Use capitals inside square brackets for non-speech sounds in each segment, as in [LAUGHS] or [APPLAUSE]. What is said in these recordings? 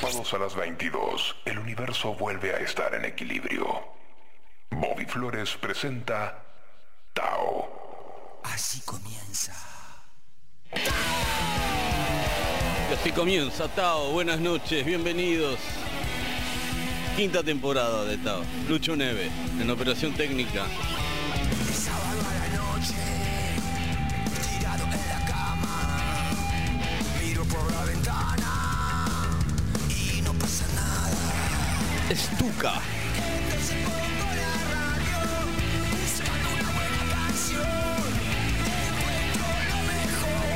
sábados a las 22, el universo vuelve a estar en equilibrio. Bobby Flores presenta Tao. Así comienza. Y así comienza Tao, buenas noches, bienvenidos. Quinta temporada de Tao. Lucho Neve, en operación técnica. Mejor.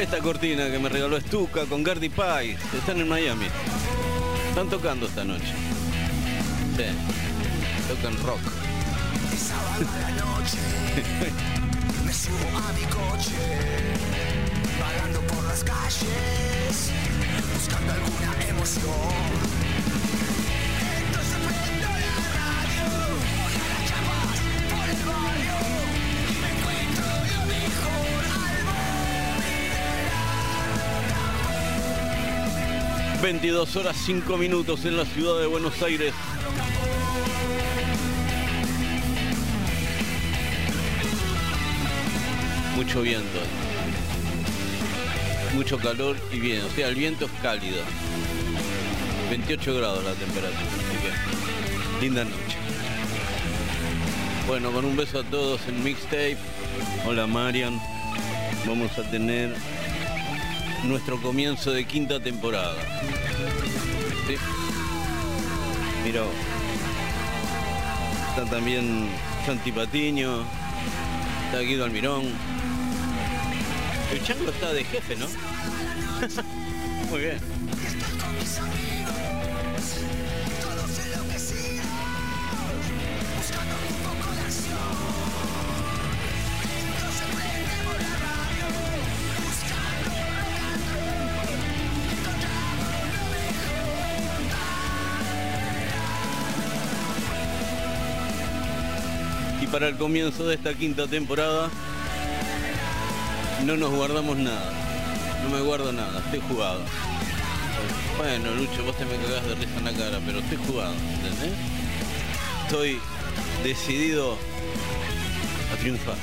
Esta cortina que me regaló Estuca con Gardy Pie. Están en Miami. Están tocando esta noche. Sí. Tocan rock. Sábado a la noche, me subo a mi coche, vagando por calles, buscando alguna emoción. Entonces prendo la radio, voy a las chapas por el barrio, y me encuentro lo mejor al borde 22 horas 5 minutos en la ciudad de Buenos Aires. Mucho viento. Mucho calor y bien. O sea, el viento es cálido. 28 grados la temperatura. así que, linda noche. Bueno, con un beso a todos en Mixtape. Hola Marian. Vamos a tener nuestro comienzo de quinta temporada. Mira, está también Santi Patiño, está Guido Almirón. El chango está de jefe, ¿no? [LAUGHS] Muy bien. para el comienzo de esta quinta temporada, no nos guardamos nada. No me guardo nada, estoy jugado. Bueno, Lucho, vos te me cagás de risa en la cara, pero estoy jugado, ¿entendés? Estoy decidido a triunfar.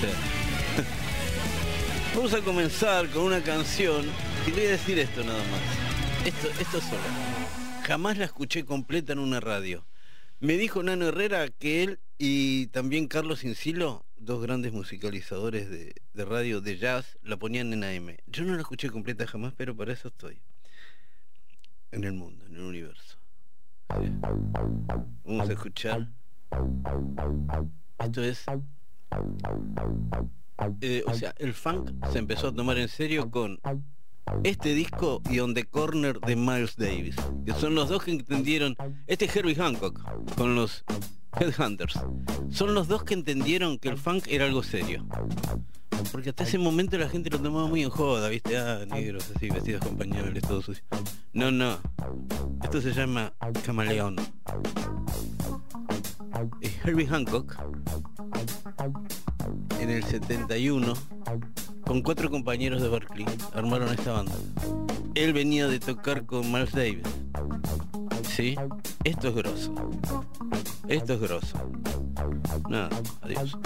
[LAUGHS] Vamos a comenzar con una canción. Y voy a decir esto nada más. Esto, esto solo. Jamás la escuché completa en una radio. Me dijo Nano Herrera que él y también Carlos Incilo, dos grandes musicalizadores de, de radio de jazz, la ponían en AM. Yo no la escuché completa jamás, pero para eso estoy. En el mundo, en el universo. Vamos a escuchar. Esto es. eh, o sea, el funk se empezó a tomar en serio con este disco y On the Corner de Miles Davis, que son los dos que entendieron, este es Herbie Hancock con los Headhunters, son los dos que entendieron que el funk era algo serio. Porque hasta ese momento la gente lo tomaba muy en joda, viste, ah, negros así, vestidos con pañales, todo sucio. No, no, esto se llama camaleón. Herbie Hancock, en el 71, con cuatro compañeros de Berkeley, armaron esta banda. Él venía de tocar con Miles Davis. ¿Sí? Esto es grosso. Esto es grosso. Nada, adiós.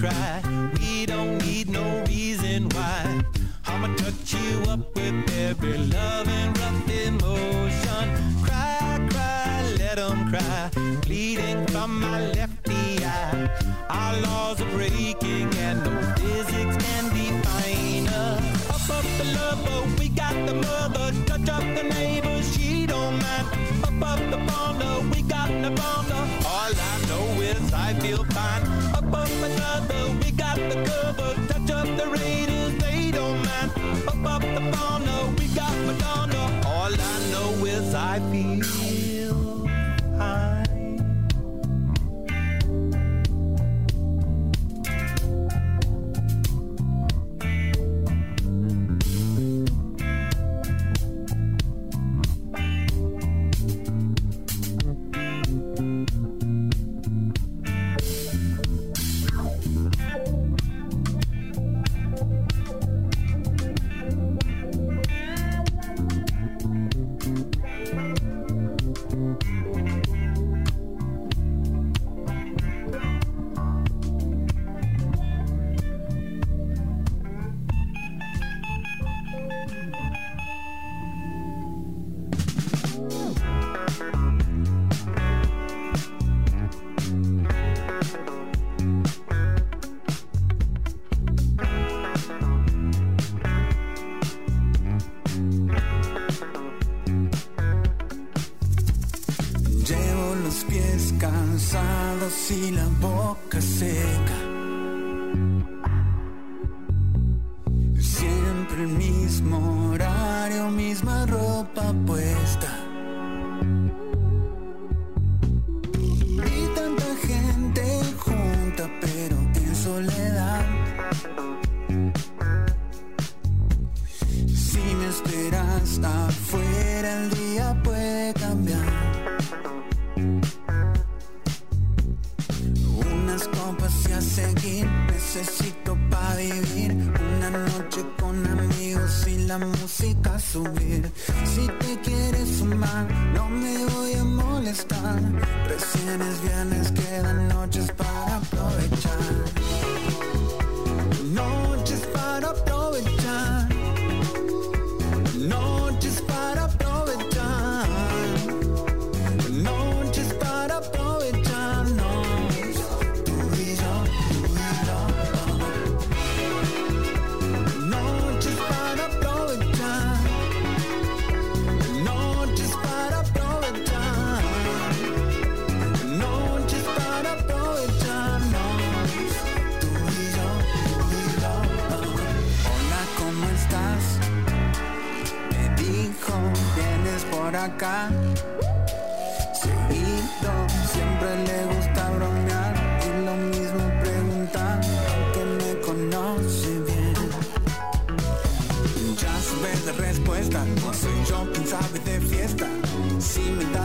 Cry. another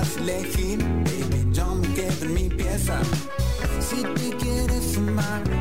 puedas elegir, baby, yo me quedo en mi pieza. Si te quieres amar.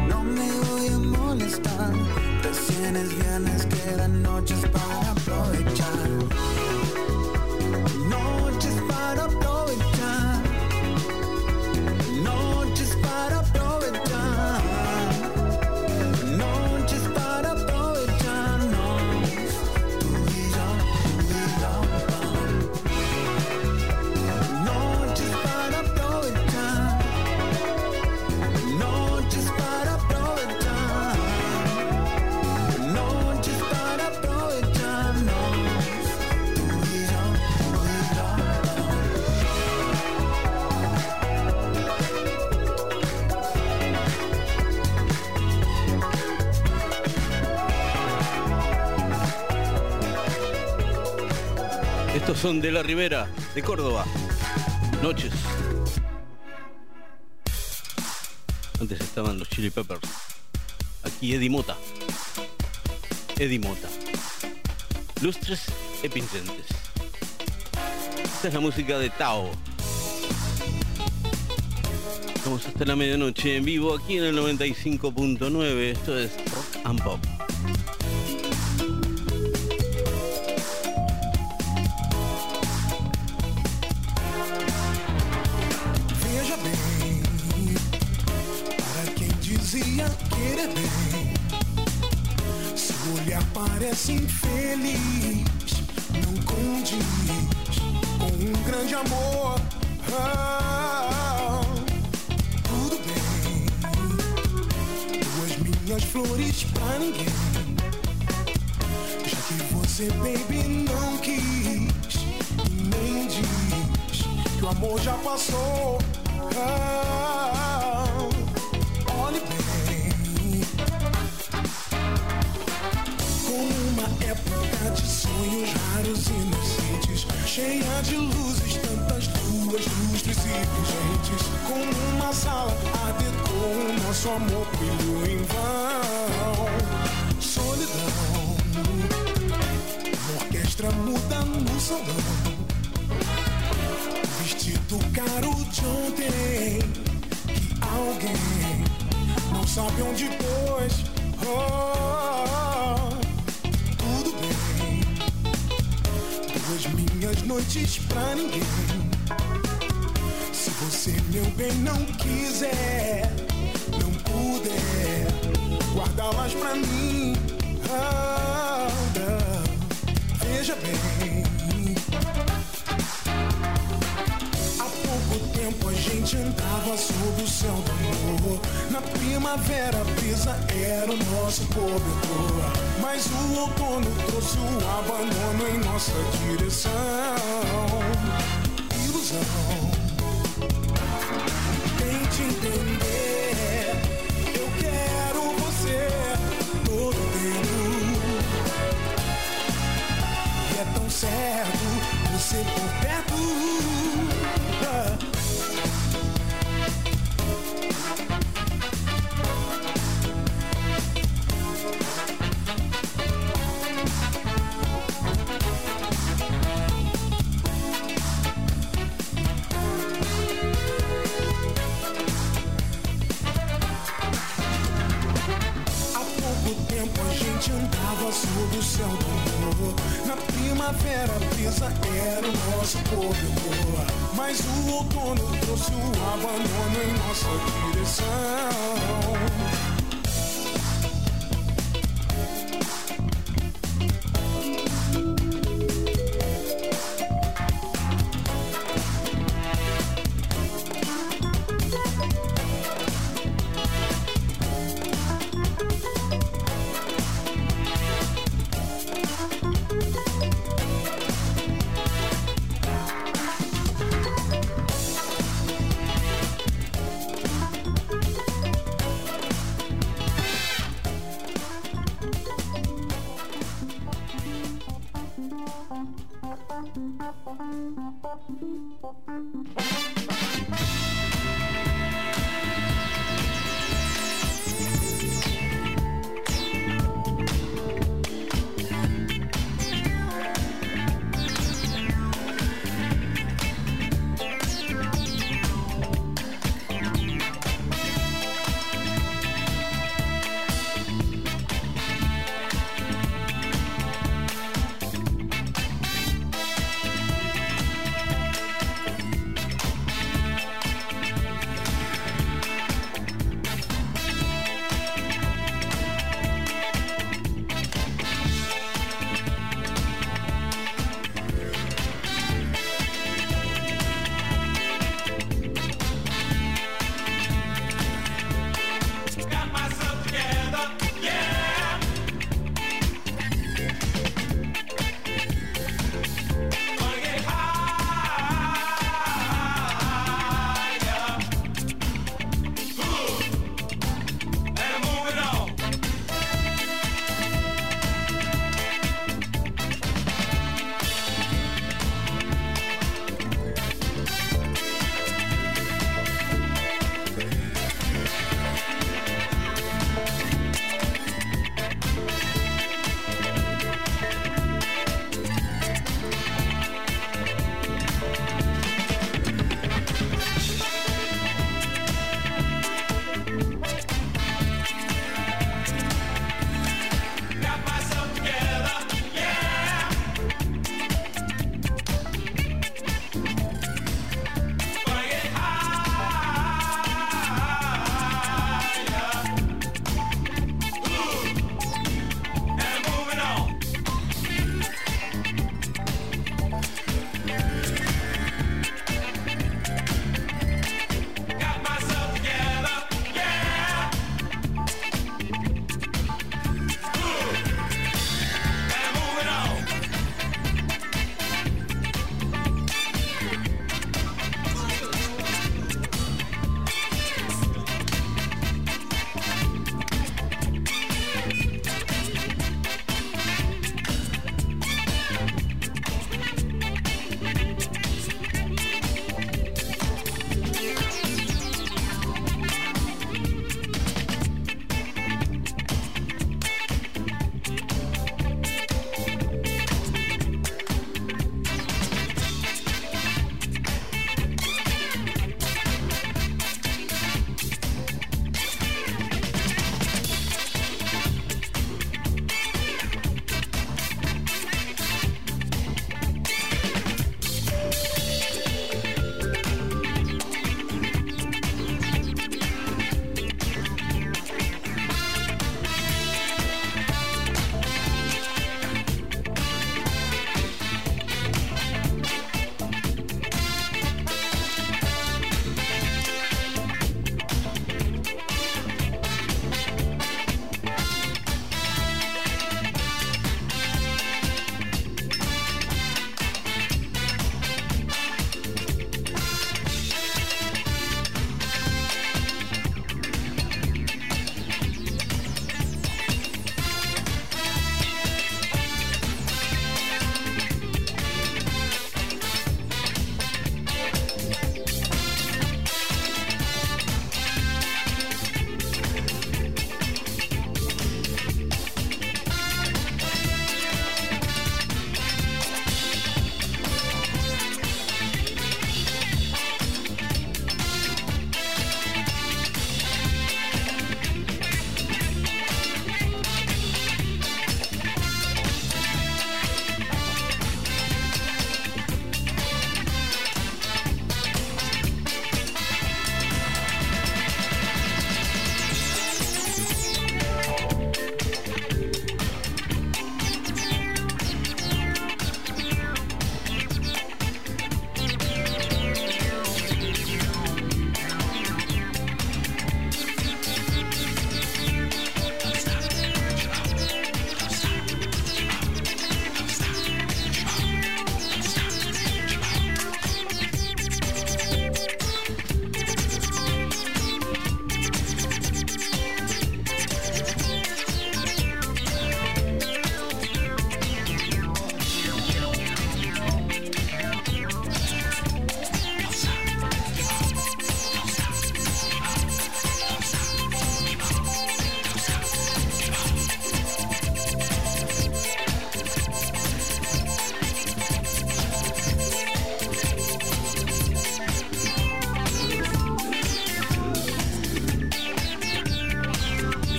Nelson de la Rivera, de Córdoba. Noches. Antes estaban los Chili Peppers. Aquí Eddie Mota. Eddie Mota. Lustres e. Esta es la música de Tao. Estamos hasta la medianoche en vivo aquí en el 95.9. Esto es Rock and Pop. amor. Ah, tudo bem, duas minhas flores pra ninguém. Já que você, baby, não quis, e nem diz que o amor já passou. Oh, olhe bem, com uma época de sonhos raros e inocentes, cheia Como uma sala a decor, nosso amor brilhou em vão. Solidão, uma orquestra muda no salão. Vestido caro de ontem, que alguém não sabe onde pôs. Oh, tudo bem. Duas minhas noites pra ninguém. Se meu bem, não quiser, não puder guardá-las pra mim. Ah, não. veja bem. Há pouco tempo a gente andava sob o céu do amor. Na primavera a brisa era o nosso cobertor. Mas o outono trouxe o abandono em nossa direção. Ilusão. Tente entender. Eu quero você todo tempo. E é tão certo você por perto.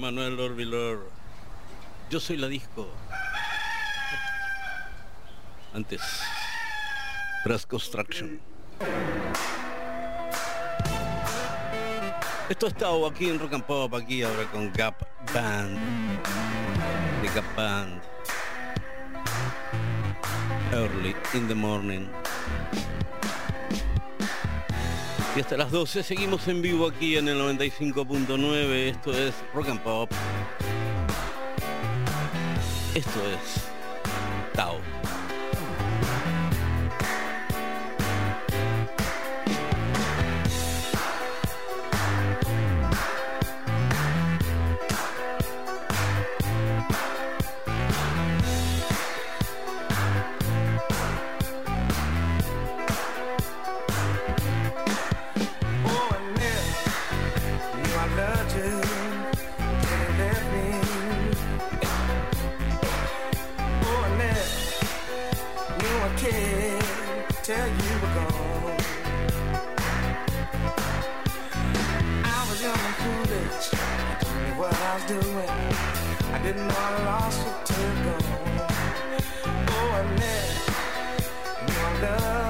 Manuel Orbilor. Yo soy la disco. Antes, Brass Construction. Esto ha estado aquí en Rock and Pop, aquí ahora con Gap Band. The Gap Band. Early in the morning hasta las 12 seguimos en vivo aquí en el 95.9. Esto es Rock and Pop. tell you were gone. I was young and foolish, I didn't know what I was doing. I didn't know I lost it till gone. Oh, I met my love.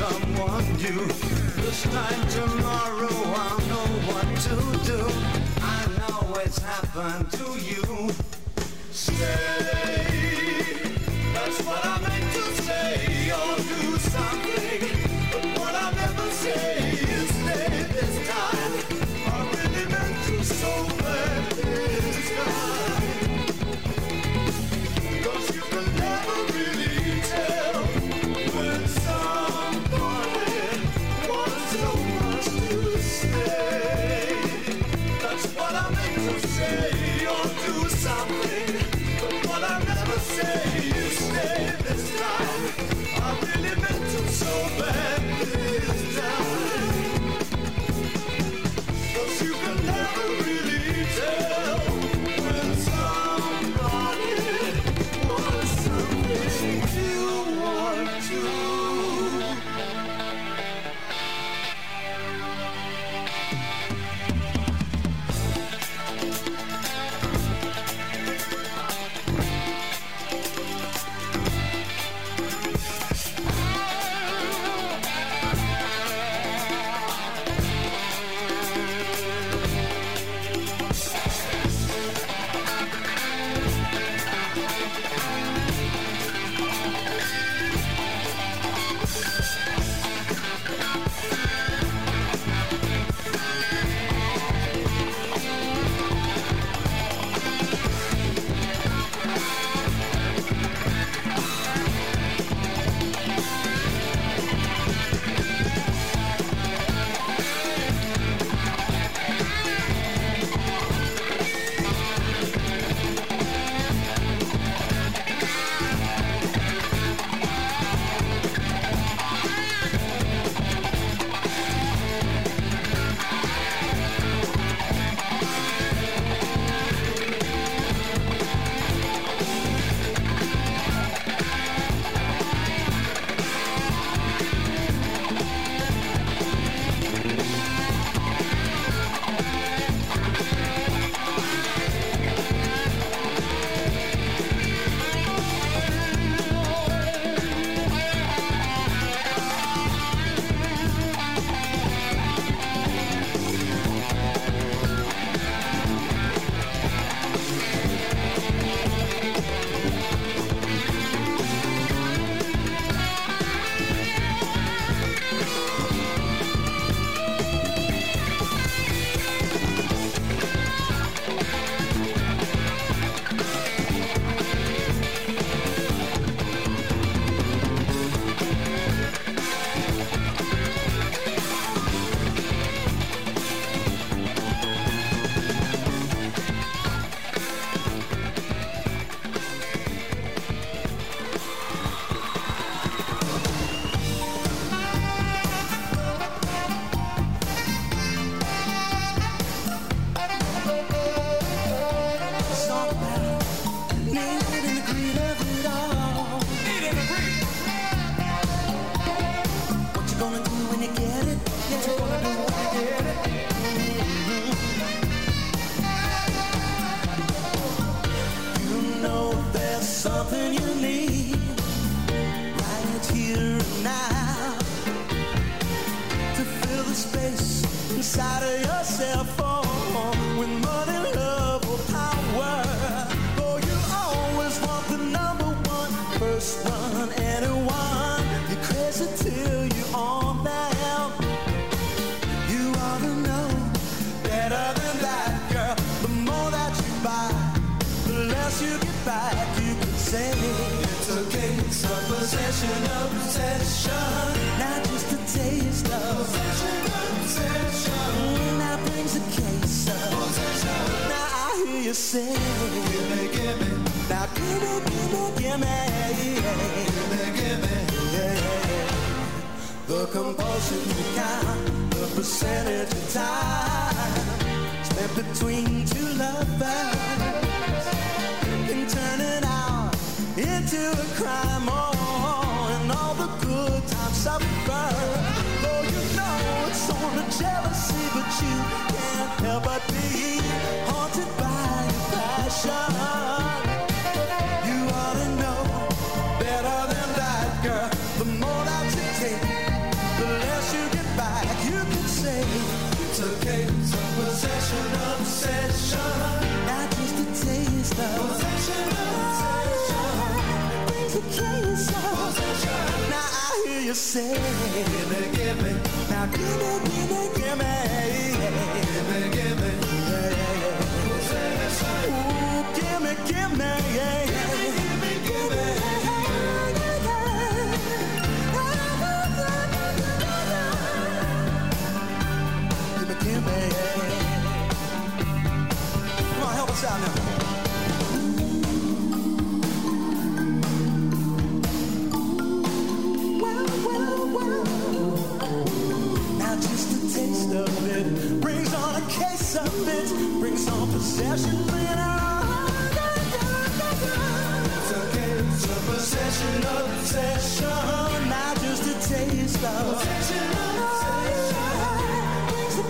someone new. This time tomorrow I'll know what to do. I know it's happened to you. Stay, that's what I meant to say. Or do something, but what I never say. say you stay this time. I really meant it so bad.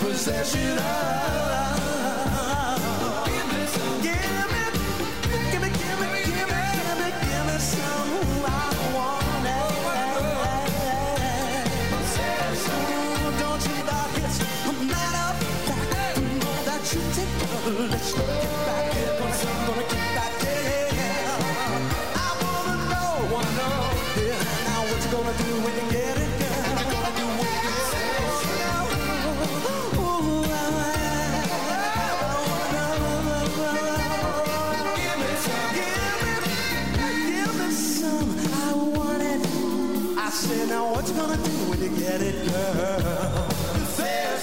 possession of. Give me some. Give me, give me, give me, give me, give me, some. I want it. Don't you it's a matter of fact that you. Let's get back. Gonna get back. I wanna know, wanna know. Yeah. Now what you gonna do when you get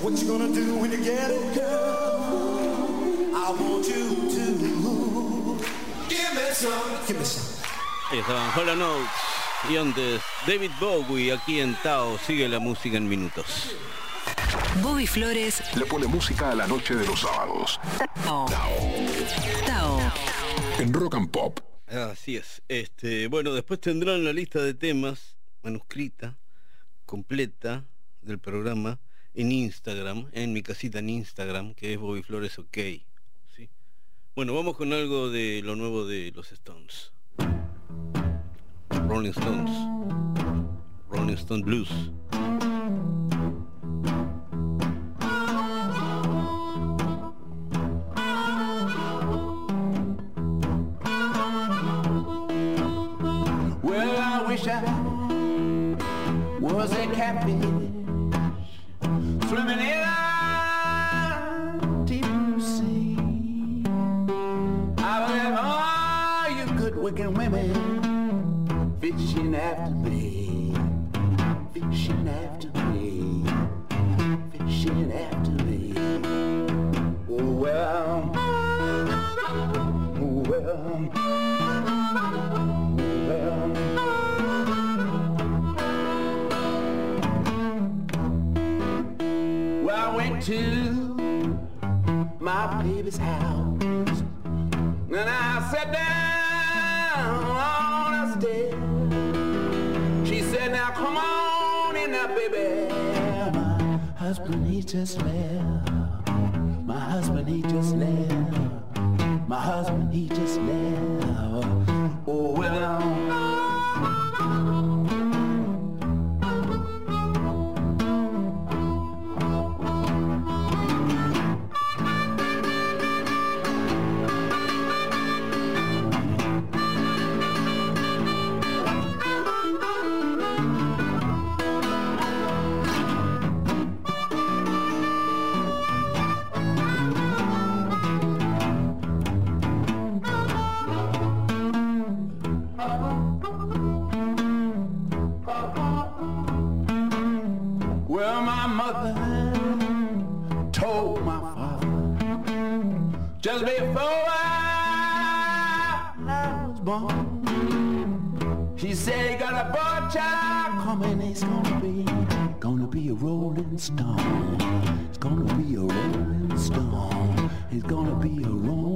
What you gonna do when you get it, girl? I want you to give me some, give me some. Y antes David Bowie aquí en Tao. Sigue la música en minutos. Bobby Flores le pone música a la noche de los sábados. Tao. Tao. En Rock and Pop. Así es. Este, bueno, después tendrán la lista de temas manuscrita, completa del programa en Instagram, en mi casita en Instagram, que es Bobby Flores OK. ¿sí? Bueno, vamos con algo de lo nuevo de los Stones. Rolling Stones. Rolling Stone Blues. Well, I wish I was a catfish swimming in deep sea. I all oh, you good looking women fishing after me, just left. My husband, he just left. My husband, he just left. Rolling stone. Gonna be a rolling stone. He's gonna be a rolling.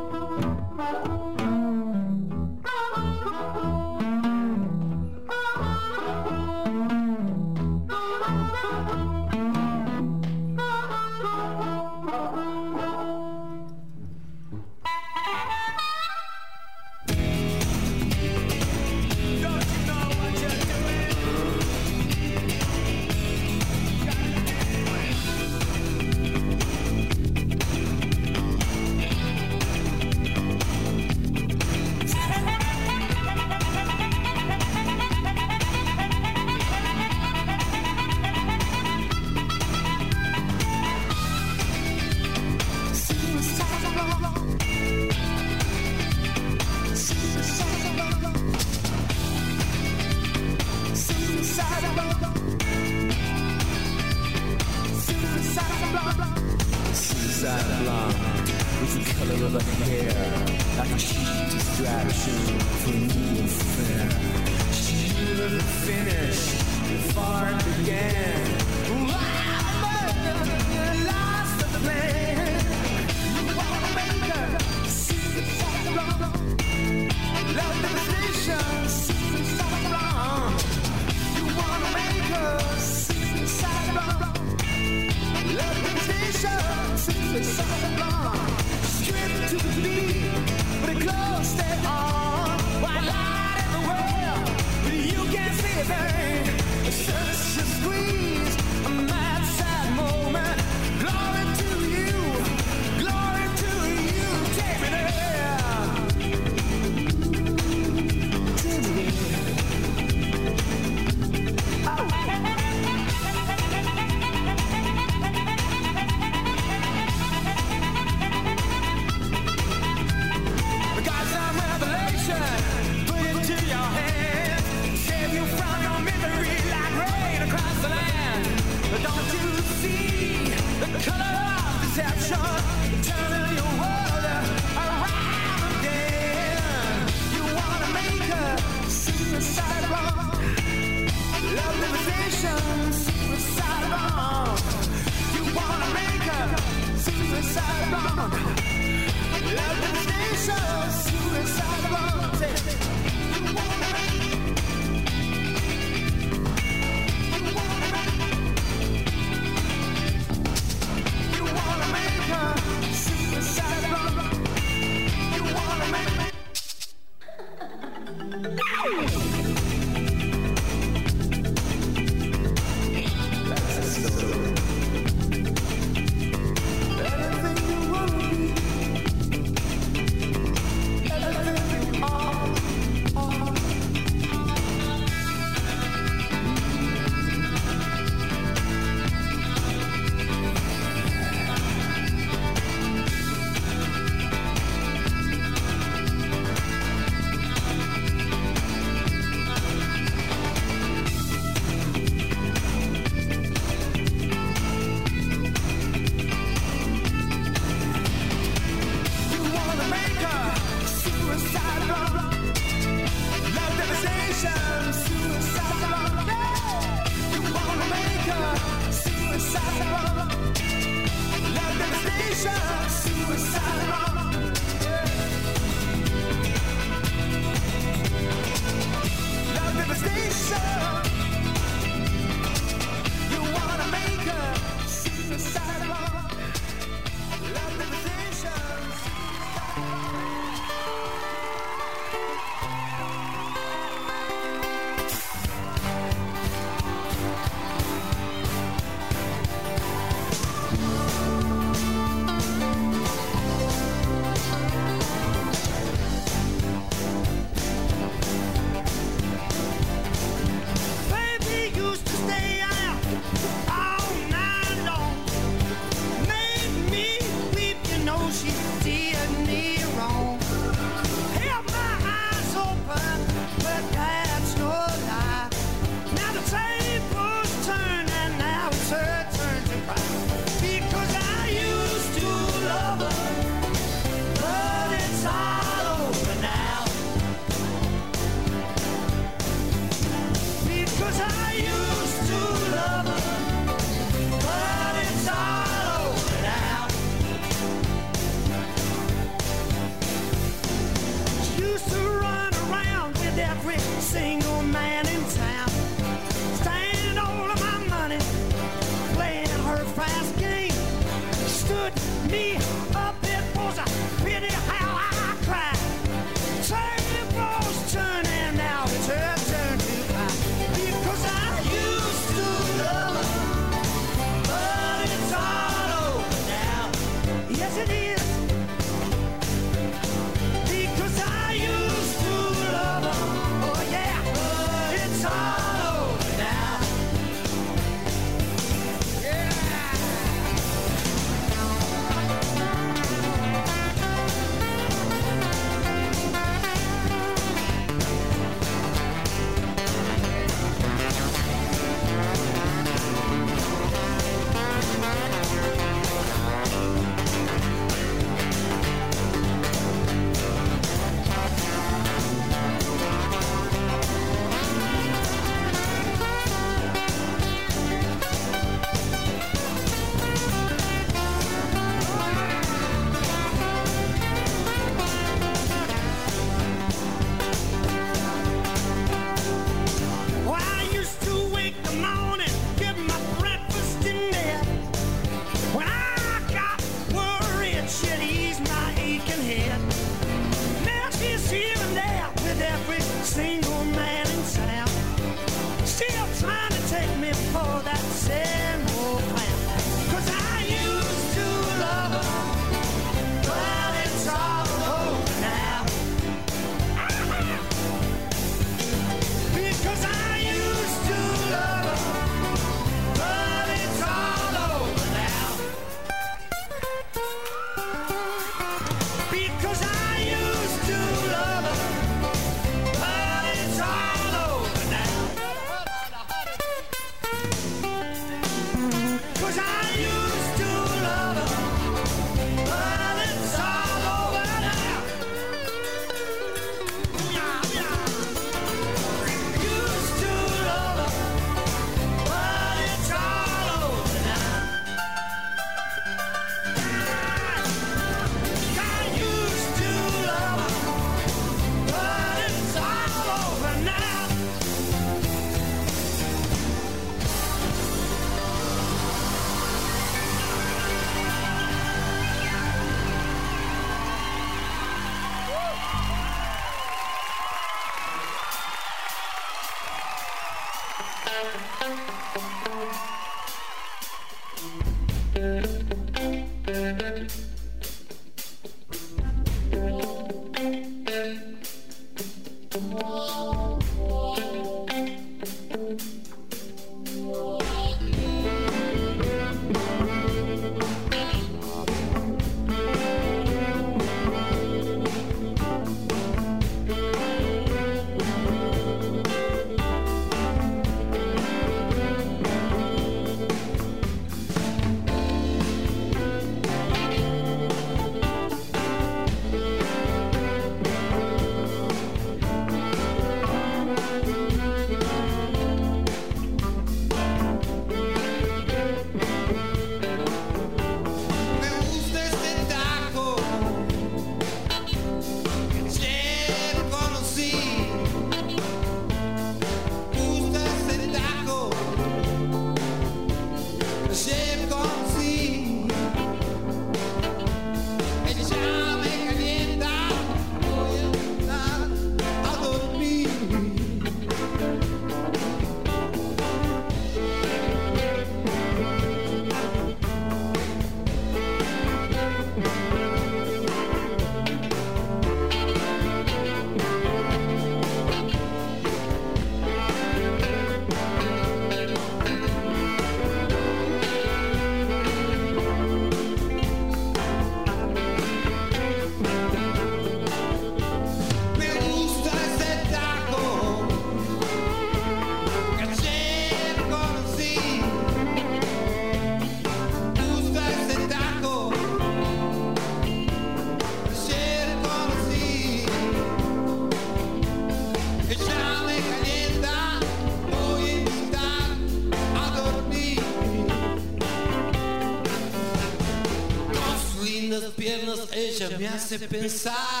ella me hace pensar.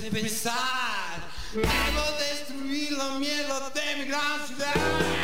de pensar. Debo destruir los miedos de mi gran ciudad.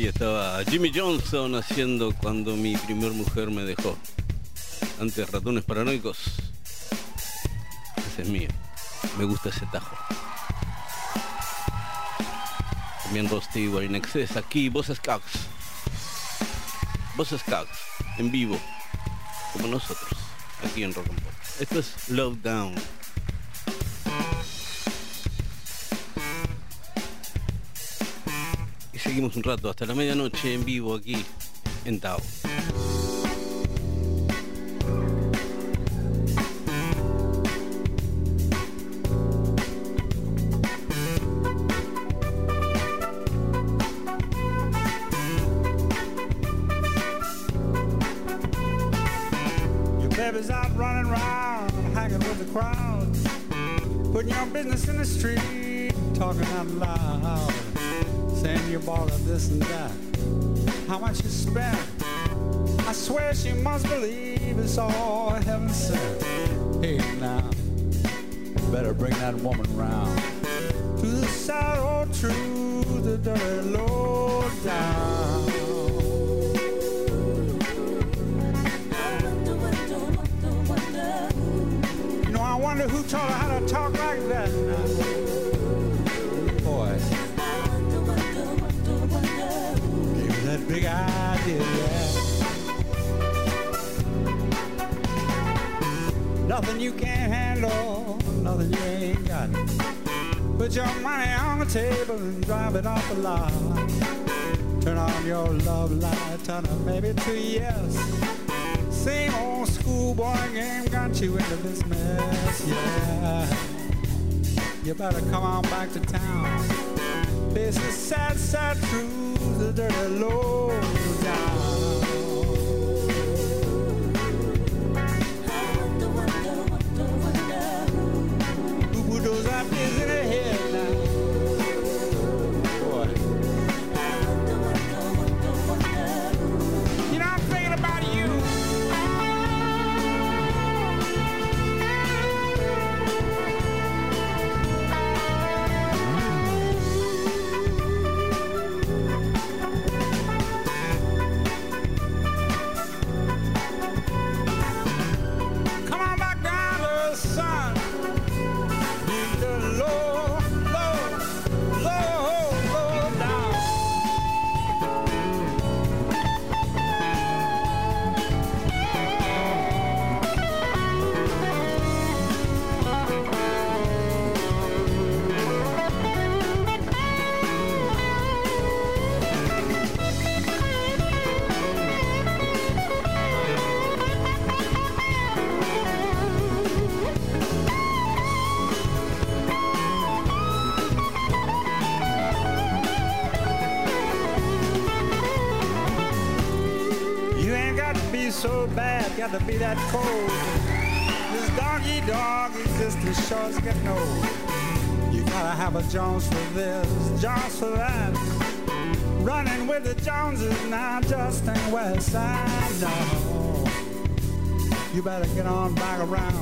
Ahí estaba Jimmy Johnson haciendo cuando mi primer mujer me dejó. Antes ratones paranoicos. Ese es mío. Me gusta ese tajo. También Rusty in Excess. Aquí, Voces Cox. Voces Cox. En vivo. Como nosotros. Aquí en Rock and Pop. Esto es Love. Seguimos un rato hasta la medianoche en vivo aquí en Tao. Table and drive it off the lot. Turn on your love light, turn it maybe to yes. Same old schoolboy game got you into this mess, yeah. You better come on back to town. Face the sad, sad truth, the dirty low down. Jones for this, Jones for that. Running with the Joneses now just ain't west side, no. You better get on back around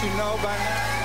you know by now?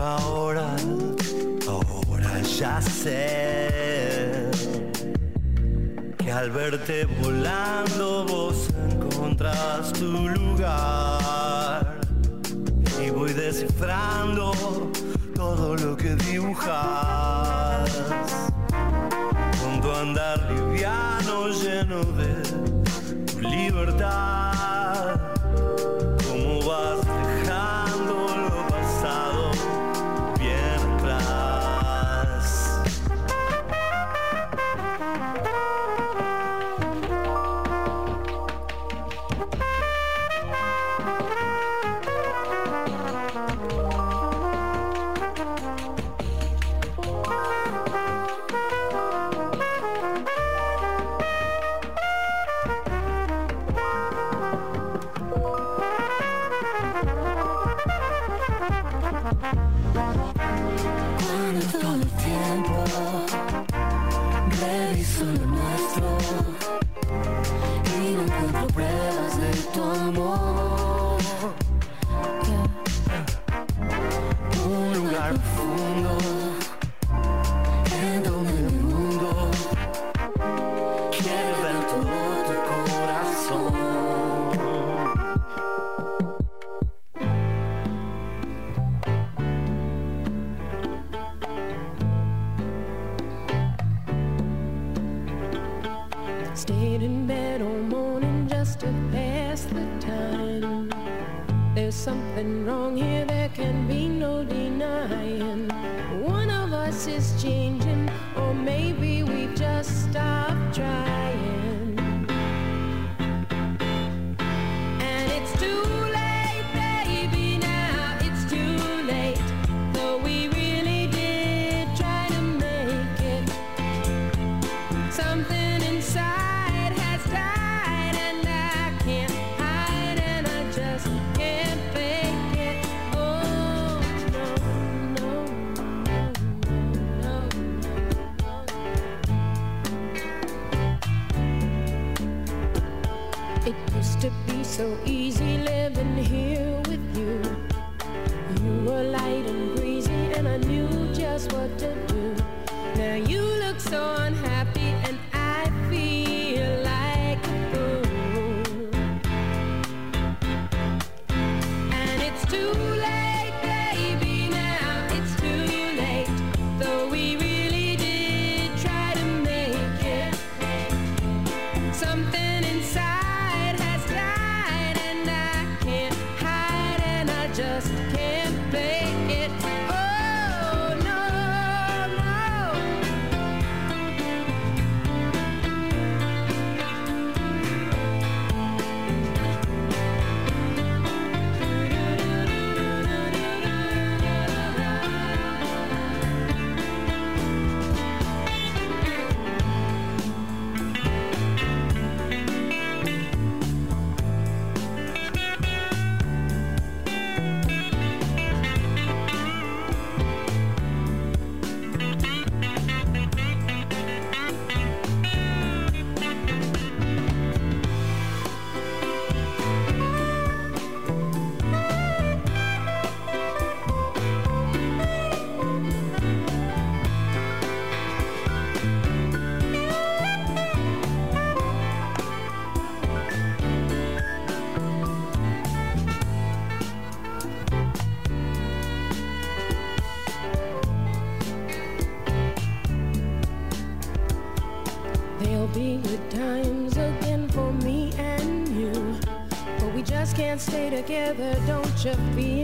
Ahora, ahora ya sé que al verte volando vos encontrás tu lugar. Y voy descifrando todo lo que dibujas. Con tu andar liviano lleno de libertad. together, don't you feel?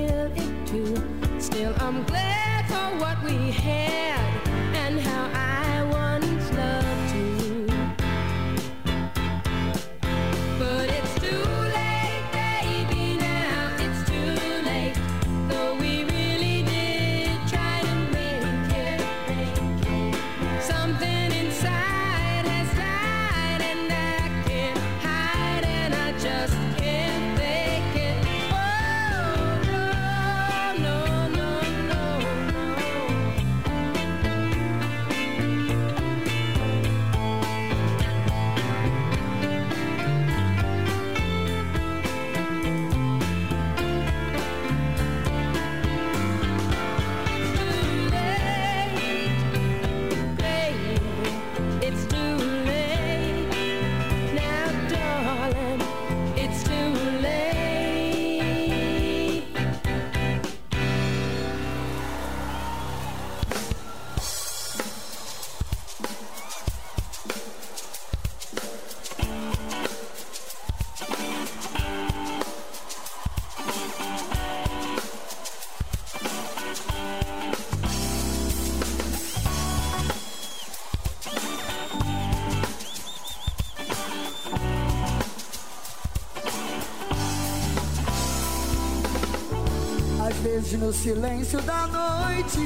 Vezes no silêncio da noite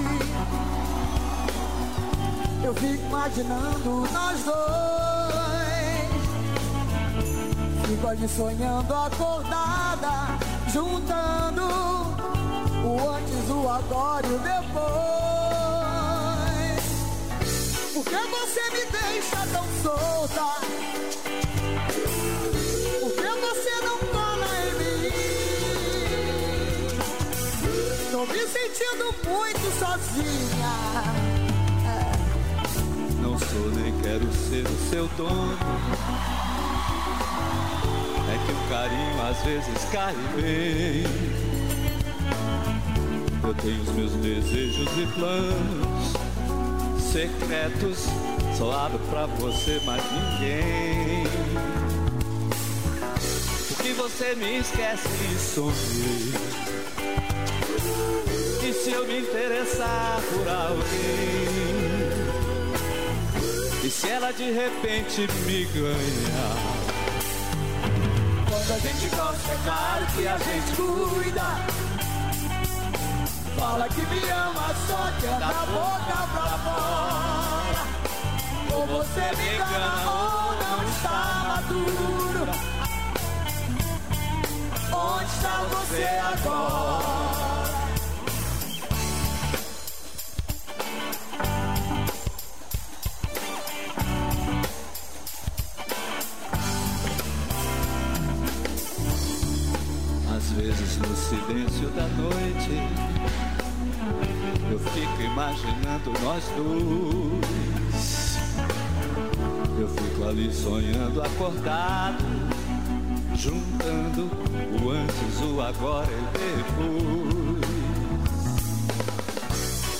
eu fico imaginando nós dois. Fico ali sonhando acordada, juntando o antes, o agora e o depois. Por que você me deixa tão solta? Sozinha. Não sou nem quero ser o seu dono. É que o carinho às vezes cai bem. Eu tenho os meus desejos e planos secretos. Só abro pra você, mais ninguém. Porque você me esquece e some. Se eu me interessar por alguém? E se ela de repente me ganhar? Quando a gente gosta, é claro que a gente cuida. Fala que me ama, só que é da boca pra fora. Ou você me engana ou não está maduro. Onde está você agora? Silêncio da noite Eu fico imaginando nós dois Eu fico ali sonhando acordado Juntando o antes, o agora e depois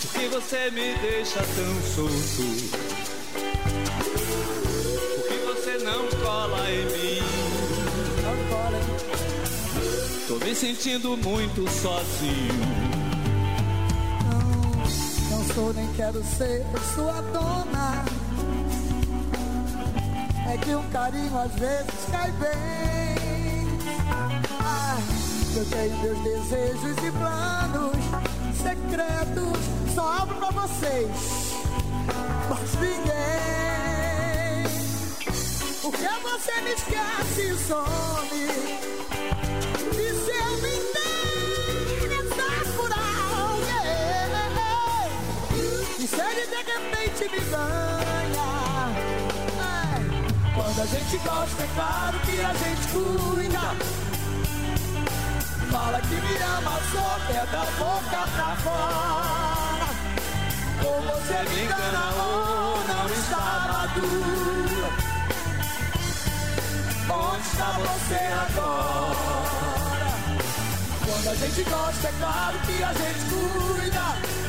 Por que você me deixa tão solto? Por que você não cola em mim? Me sentindo muito sozinho. Não, não sou nem quero ser sua dona. É que um carinho às vezes cai bem. Ah, eu tenho meus desejos e planos secretos. Só abro pra vocês, mas ninguém. Por que você me esquece e some? Me ganha? Ai, Quando a gente gosta, é claro que a gente cuida. Fala que me ama, só que é da boca pra fora. Ou você me engana ou não está maduro. Onde está você agora? Quando a gente gosta, é claro que a gente cuida.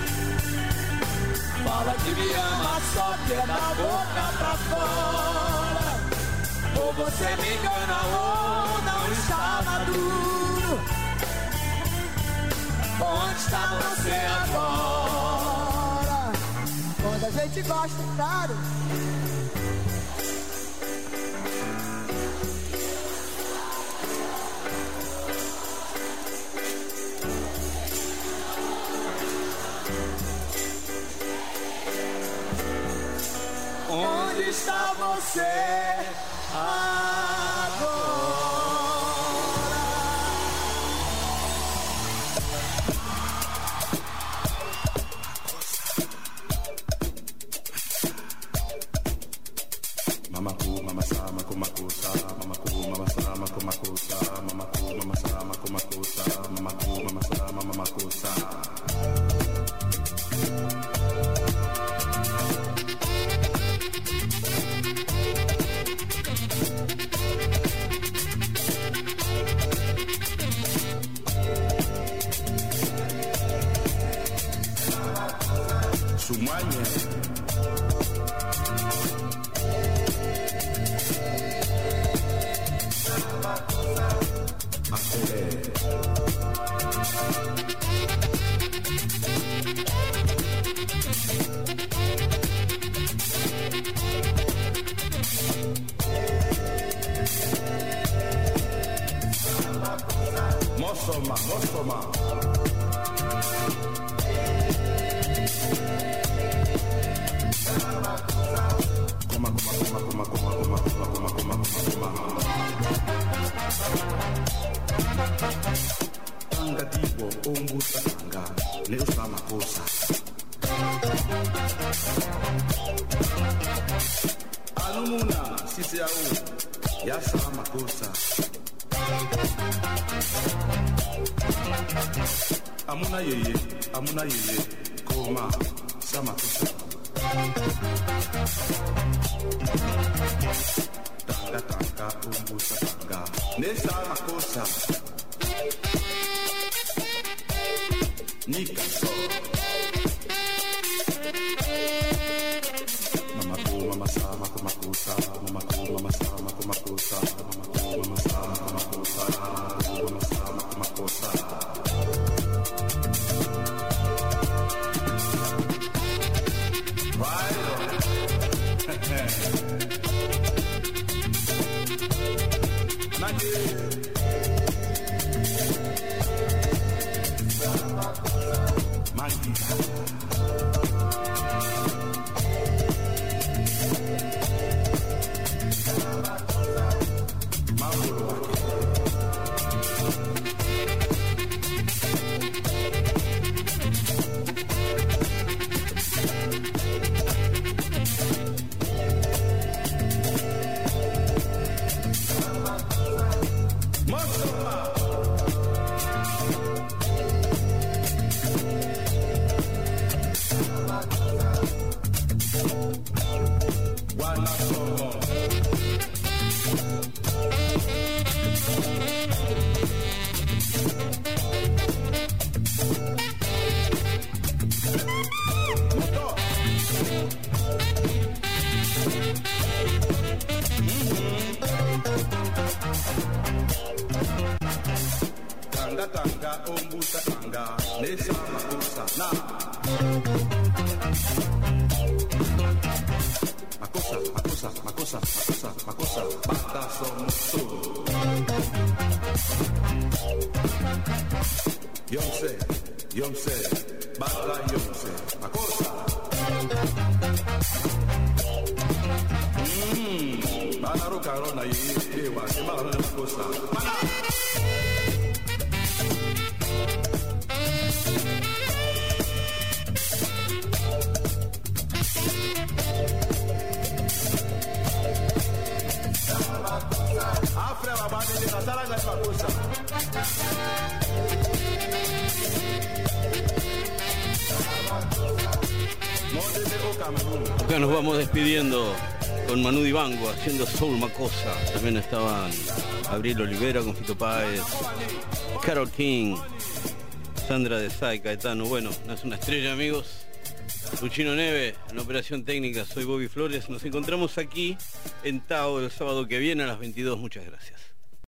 Fala que me ama, só que é da boca pra fora. Ou você me engana ou não está maduro. Onde está você agora? Quando a gente gosta, claro. say muscle man, muscle man. Coma, coma, coma, coma, coma, coma, coma, coma, coma, coma. Ungatibo, umbusa, makosa. Alumuna, sisi yao, yasa makosa. Amuna yeye, amuna yeye, koma, haciendo Soul Macosa. También estaban Abril Olivera con Fito Páez, Carol King, Sandra de Sai, Caetano. Bueno, es una estrella, amigos. Luchino Neve, en operación técnica, soy Bobby Flores. Nos encontramos aquí en Tao el sábado que viene a las 22. Muchas gracias.